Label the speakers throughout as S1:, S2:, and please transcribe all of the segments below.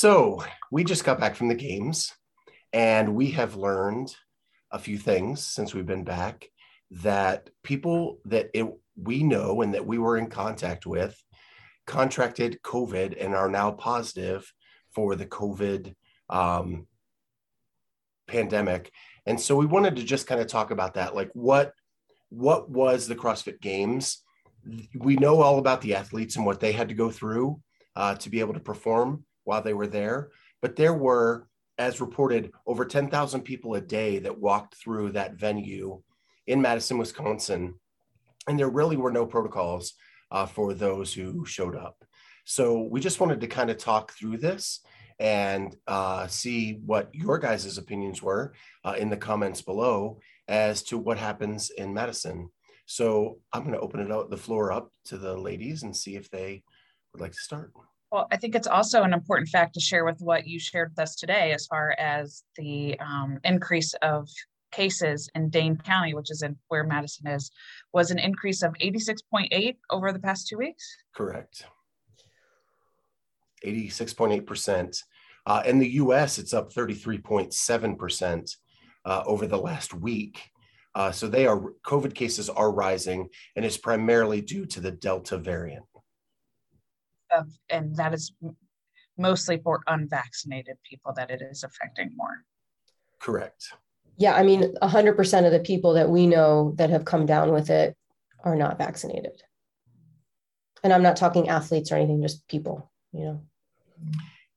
S1: So we just got back from the games and we have learned a few things since we've been back that people that it, we know and that we were in contact with contracted COVID and are now positive for the COVID um, pandemic. And so we wanted to just kind of talk about that. Like what what was the CrossFit Games? We know all about the athletes and what they had to go through uh, to be able to perform while they were there. But there were, as reported, over 10,000 people a day that walked through that venue in Madison, Wisconsin. And there really were no protocols uh, for those who showed up. So we just wanted to kind of talk through this and uh, see what your guys' opinions were uh, in the comments below as to what happens in Madison. So I'm going to open it up, the floor up to the ladies and see if they would like to start.
S2: Well, I think it's also an important fact to share with what you shared with us today, as far as the um, increase of cases in Dane County, which is in where Madison is, was an increase of 86.8 over the past two weeks.
S1: Correct. 86.8%. Uh, in the US, it's up 33.7% uh, over the last week. Uh, so they are COVID cases are rising, and it's primarily due to the Delta variant.
S2: And that is mostly for unvaccinated people that it is affecting more.
S1: Correct.
S3: Yeah, I mean, 100% of the people that we know that have come down with it are not vaccinated. And I'm not talking athletes or anything, just people, you know.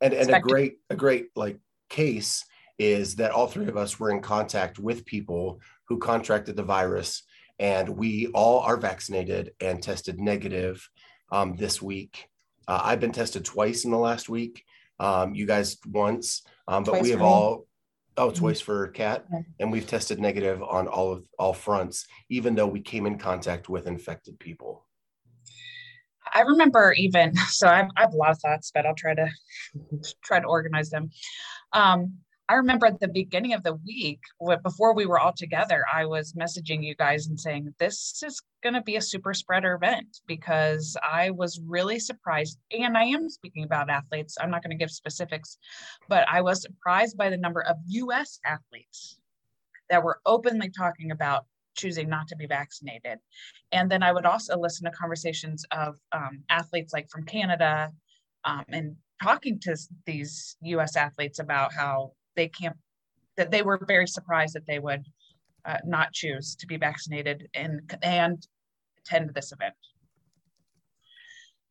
S1: And and a great a great like case is that all three of us were in contact with people who contracted the virus and we all are vaccinated and tested negative um, this week. Uh, I've been tested twice in the last week. Um, you guys once, um, but twice we have all oh mm-hmm. twice for cat, and we've tested negative on all of all fronts, even though we came in contact with infected people.
S2: I remember even so I have, I have a lot of thoughts, but I'll try to try to organize them. Um, I remember at the beginning of the week, before we were all together, I was messaging you guys and saying, This is going to be a super spreader event because I was really surprised. And I am speaking about athletes. I'm not going to give specifics, but I was surprised by the number of US athletes that were openly talking about choosing not to be vaccinated. And then I would also listen to conversations of um, athletes like from Canada um, and talking to these US athletes about how they can't, that they were very surprised that they would uh, not choose to be vaccinated and, and attend this event.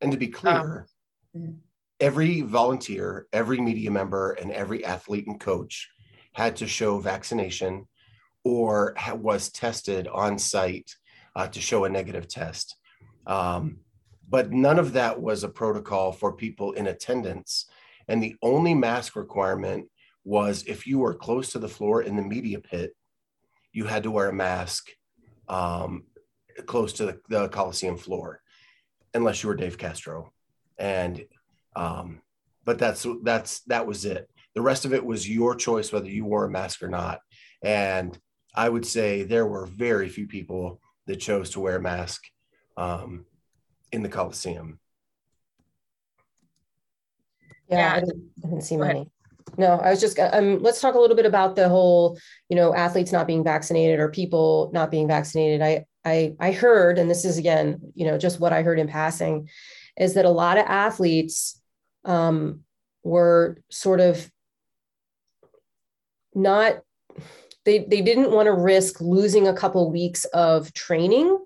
S1: And to be clear, um, every volunteer, every media member, and every athlete and coach had to show vaccination or was tested on site uh, to show a negative test. Um, but none of that was a protocol for people in attendance. And the only mask requirement was if you were close to the floor in the media pit, you had to wear a mask um, close to the, the, Coliseum floor, unless you were Dave Castro. And um, but that's that's that was it. The rest of it was your choice whether you wore a mask or not. And I would say there were very few people that chose to wear a mask um, in the Coliseum.
S3: Yeah, yeah. I, didn't, I, didn't, see many. No, I was just, um, let's talk a little bit about the whole, you know, athletes not being vaccinated or people not being vaccinated. I, I, I heard, and this is again, you know, just what I heard in passing, is that a lot of athletes um, were sort of not, they, they didn't want to risk losing a couple weeks of training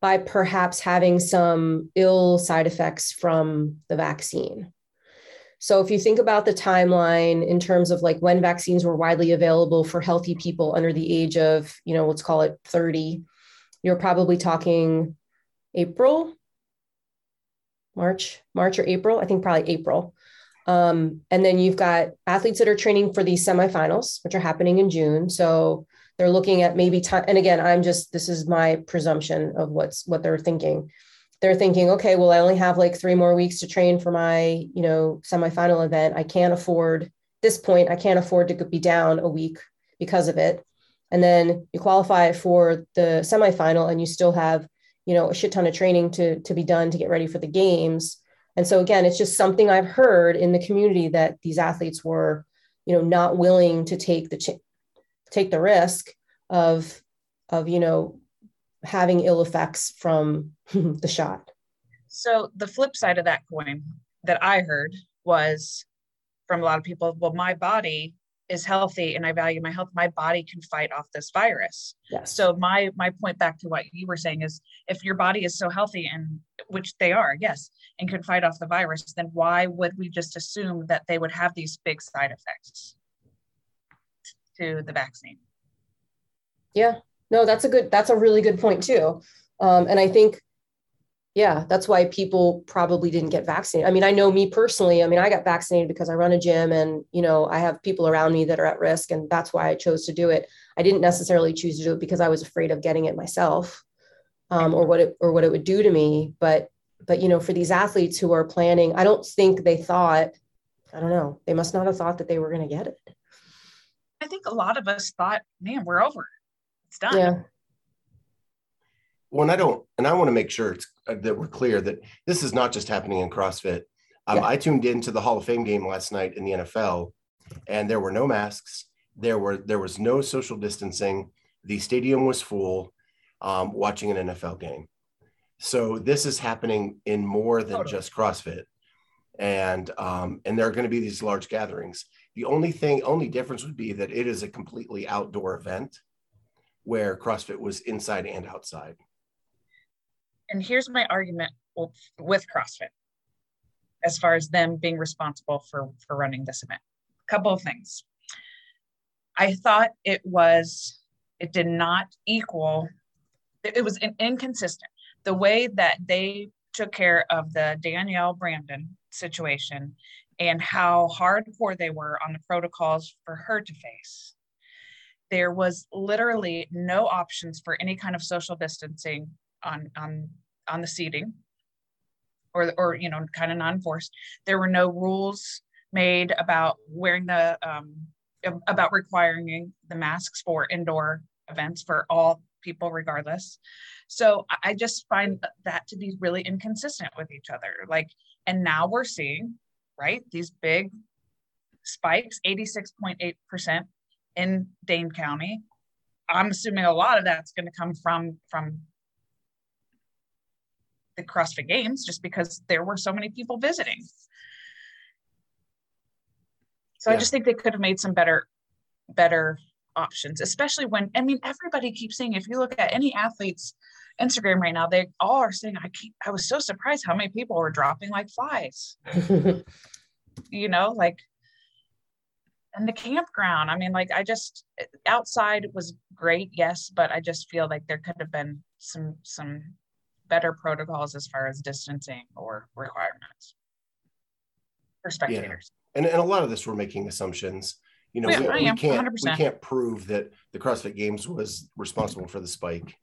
S3: by perhaps having some ill side effects from the vaccine. So if you think about the timeline in terms of like when vaccines were widely available for healthy people under the age of, you know, let's call it 30, you're probably talking April, March, March or April, I think probably April. Um, and then you've got athletes that are training for these semifinals, which are happening in June. So they're looking at maybe time. And again, I'm just, this is my presumption of what's what they're thinking they're thinking, okay, well, I only have like three more weeks to train for my, you know, semifinal event. I can't afford this point. I can't afford to be down a week because of it. And then you qualify for the semifinal, and you still have, you know, a shit ton of training to to be done to get ready for the games. And so again, it's just something I've heard in the community that these athletes were, you know, not willing to take the ch- take the risk of of you know having ill effects from the shot.
S2: So the flip side of that coin that I heard was from a lot of people, well, my body is healthy and I value my health, my body can fight off this virus.
S3: Yes.
S2: So my my point back to what you were saying is if your body is so healthy and which they are, yes, and can fight off the virus, then why would we just assume that they would have these big side effects to the vaccine?
S3: Yeah. No, that's a good that's a really good point too. Um, and I think yeah, that's why people probably didn't get vaccinated. I mean, I know me personally. I mean, I got vaccinated because I run a gym and, you know, I have people around me that are at risk. And that's why I chose to do it. I didn't necessarily choose to do it because I was afraid of getting it myself um, or what it or what it would do to me. But but you know, for these athletes who are planning, I don't think they thought, I don't know, they must not have thought that they were going to get it.
S2: I think a lot of us thought, man, we're over. It's done.
S3: Yeah.
S1: When I don't, and I want to make sure it's, uh, that we're clear that this is not just happening in CrossFit. Um,
S3: Yeah.
S1: I tuned into the Hall of Fame game last night in the NFL, and there were no masks. There were there was no social distancing. The stadium was full, um, watching an NFL game. So this is happening in more than
S2: Totally.
S1: just CrossFit, and um, and there are going to be these large gatherings. The only thing, only difference would be that it is a completely outdoor event, where CrossFit was inside and outside.
S2: and here's my argument with CrossFit as far as them being responsible for for running this event. A couple of things. I thought it was it did not equal it was inconsistent. The way that they took care of the Danielle Brandon situation and how hardcore they were on the protocols for her to face. There was literally no options for any kind of social distancing on on on the seating or or you know kind of non-forced. There were no rules made about wearing the um about requiring the masks for indoor events for all people regardless. So I- just find that to be really inconsistent with each other. Like and now we're seeing right these big spikes 86.8% in dane county i'm assuming a lot of that's going to come from from the CrossFit Games just because there were so many people visiting. So I just think they could have made some better, better options, especially when I mean everybody keeps saying if you look at any athlete's Instagram right now, they all are saying I keep I was so surprised how many people were dropping like flies. You know, like and the campground. I mean, like I just outside was great, yes, but I just feel like there could have been some some better protocols as far as distancing or requirements for spectators.
S1: and, and a lot of this we're making assumptions you know
S2: Yeah,
S1: we, we
S2: am,
S1: can't we
S2: 100%.
S1: can't prove that the crossfit games was responsible for the spike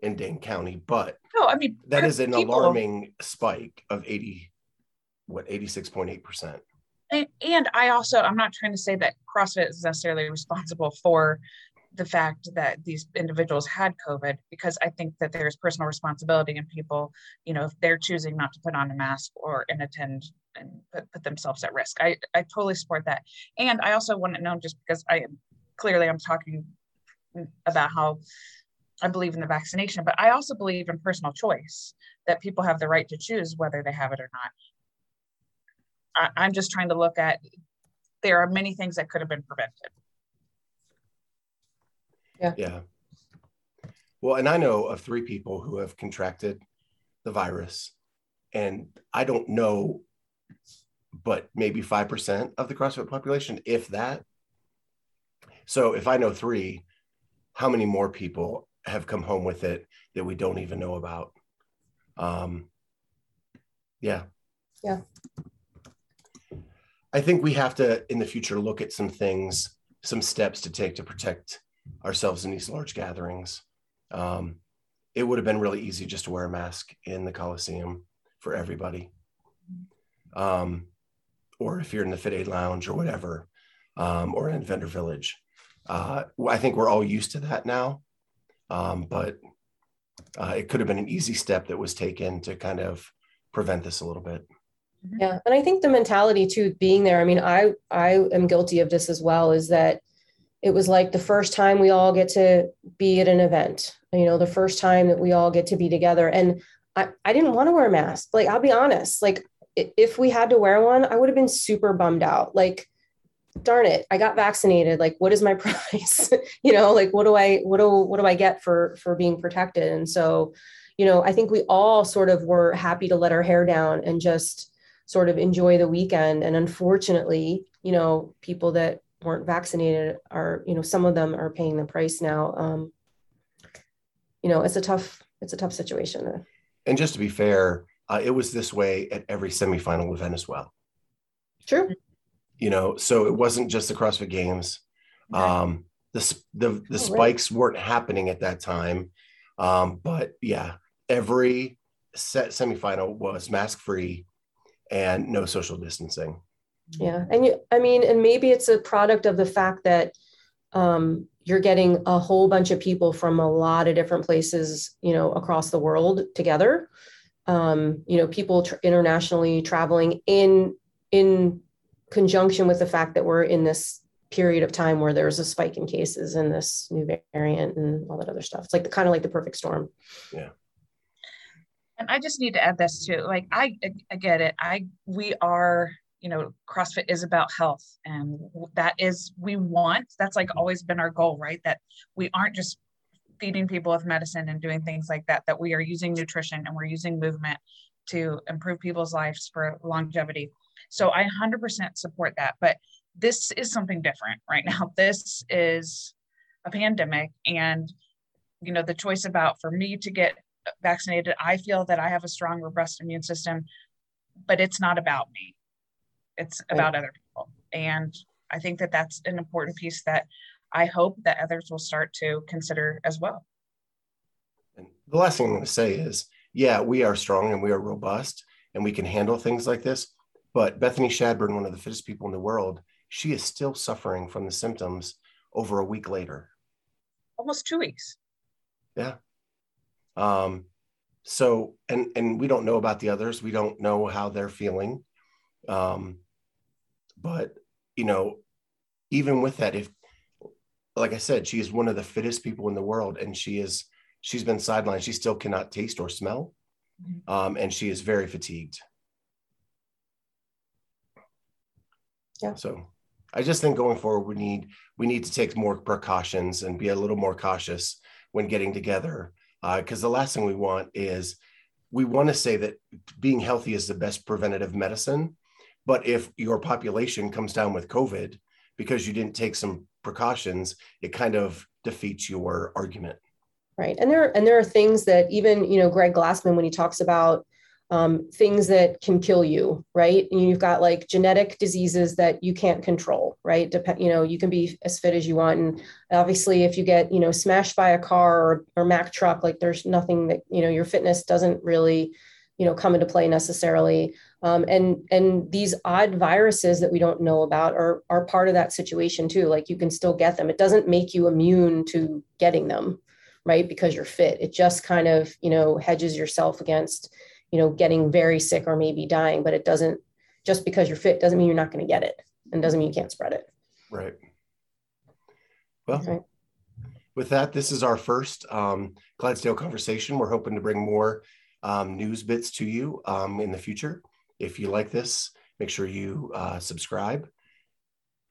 S1: in dane county but
S2: No, I mean
S1: that is an
S2: people-
S1: alarming spike of 80 what 86.8%
S2: And, and I also, I'm not trying to say that CrossFit is necessarily responsible for the fact that these individuals had COVID, because I think that there's personal responsibility in people, you know, if they're choosing not to put on a mask or and attend and put, put themselves at risk. I, I totally support that. And I also want to know just because I clearly I'm talking about how I believe in the vaccination, but I also believe in personal choice that people have the right to choose whether they have it or not. I, I'm just trying to look at there are many things that could have been prevented.
S1: yeah Yeah. well and i know of three people who have contracted the virus and i don't know but maybe 5% of the crossfit population if that so if i know three how many more people have come home with it that we don't even know about um yeah
S3: Yeah.
S1: I think we have to in the future look at some things some steps to take to protect ourselves in these large gatherings. Um it would have been really easy just to wear a mask in the coliseum for everybody. Um or if you're in the FitAid lounge or whatever um or in vendor village. Uh, I think we're all used to that now, um, but uh, it could have been an easy step that was taken to kind of prevent this a little bit.
S3: Mm-hmm. Yeah. And I think the mentality too, being there, I mean, I, I am guilty of this as well, is that it was like the first time we all get to be at an event, you know, the first time that we all get to be together. And I, I didn't want to wear a mask. Like, I'll be honest, like if we had to wear one, I would have been super bummed out. Like, darn it, I got vaccinated. Like, what is my price? you know, like what do I, what do, what do I get for, for being protected? And so, you know, I think we all sort of were happy to let our hair down and just sort of enjoy the weekend. And unfortunately, you know, people that weren't vaccinated are, you know, some of them are paying the price now. Um, you know, it's a tough, it's a tough situation.
S1: And just to be fair, uh, it was this way at every semifinal event as well.
S3: True.
S1: You know, so it wasn't just the CrossFit Games. Um, the the, the oh, spikes weren't happening at that time, um, but yeah, every set semifinal was mask free and no social distancing.
S3: Yeah, and you, I mean, and maybe it's a product of the fact that um, you're getting a whole bunch of people from a lot of different places, you know, across the world together um, you know, people tr- internationally traveling in in conjunction with the fact that we're in this period of time where there's a spike in cases and this new variant and all that other stuff. It's like the kind of like the perfect storm.
S1: Yeah.
S2: And I just need to add this too. Like I, I get it. I we are you know CrossFit is about health, and that is we want. That's like always been our goal, right? That we aren't just feeding people with medicine and doing things like that, that we are using nutrition and we're using movement to improve people's lives for longevity. So I 100% support that. But this is something different right now. This is a pandemic. And, you know, the choice about for me to get vaccinated, I feel that I have a strong, robust immune system, but it's not about me, it's about other people. And I think that that's an important piece that I hope that others will start to consider as well.
S1: And the last thing I'm going to say is yeah, we are strong and we are robust and we can handle things like this. But Bethany Shadburne, one of the fittest people in the world, she is still suffering from the symptoms over a week later.
S2: Almost two weeks.
S1: Yeah. Um, so and and we don't know about the others. We don't know how they're feeling. Um, but you know, even with that, if like I said, she is one of the fittest people in the world, and she is she's been sidelined. She still cannot taste or smell, mm-hmm. um, and she is very fatigued.
S3: Yeah.
S1: So, I just think going forward, we need we need to take more precautions and be a little more cautious when getting together, because uh, the last thing we want is we want to say that being healthy is the best preventative medicine, but if your population comes down with COVID because you didn't take some precautions, it kind of defeats your argument.
S3: Right. And there and there are things that even, you know, Greg Glassman, when he talks about um, things that can kill you, right? And you've got like genetic diseases that you can't control, right? Dep- you know, you can be as fit as you want. And obviously, if you get, you know, smashed by a car or, or Mack truck, like there's nothing that, you know, your fitness doesn't really, you know, come into play necessarily. Um, and and these odd viruses that we don't know about are are part of that situation too. Like you can still get them. It doesn't make you immune to getting them, right? Because you're fit. It just kind of you know hedges yourself against you know getting very sick or maybe dying. But it doesn't just because you're fit doesn't mean you're not going to get it, and doesn't mean you can't spread it.
S1: Right. Well. With that, this is our first um, Clydesdale conversation. We're hoping to bring more um, news bits to you um, in the future. If you like this, make sure you uh, subscribe,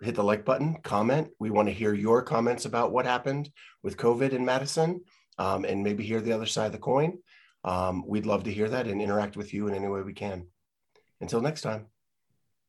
S1: hit the like button, comment. We want to hear your comments about what happened with COVID in Madison um, and maybe hear the other side of the coin. Um, we'd love to hear that and interact with you in any way we can. Until next time.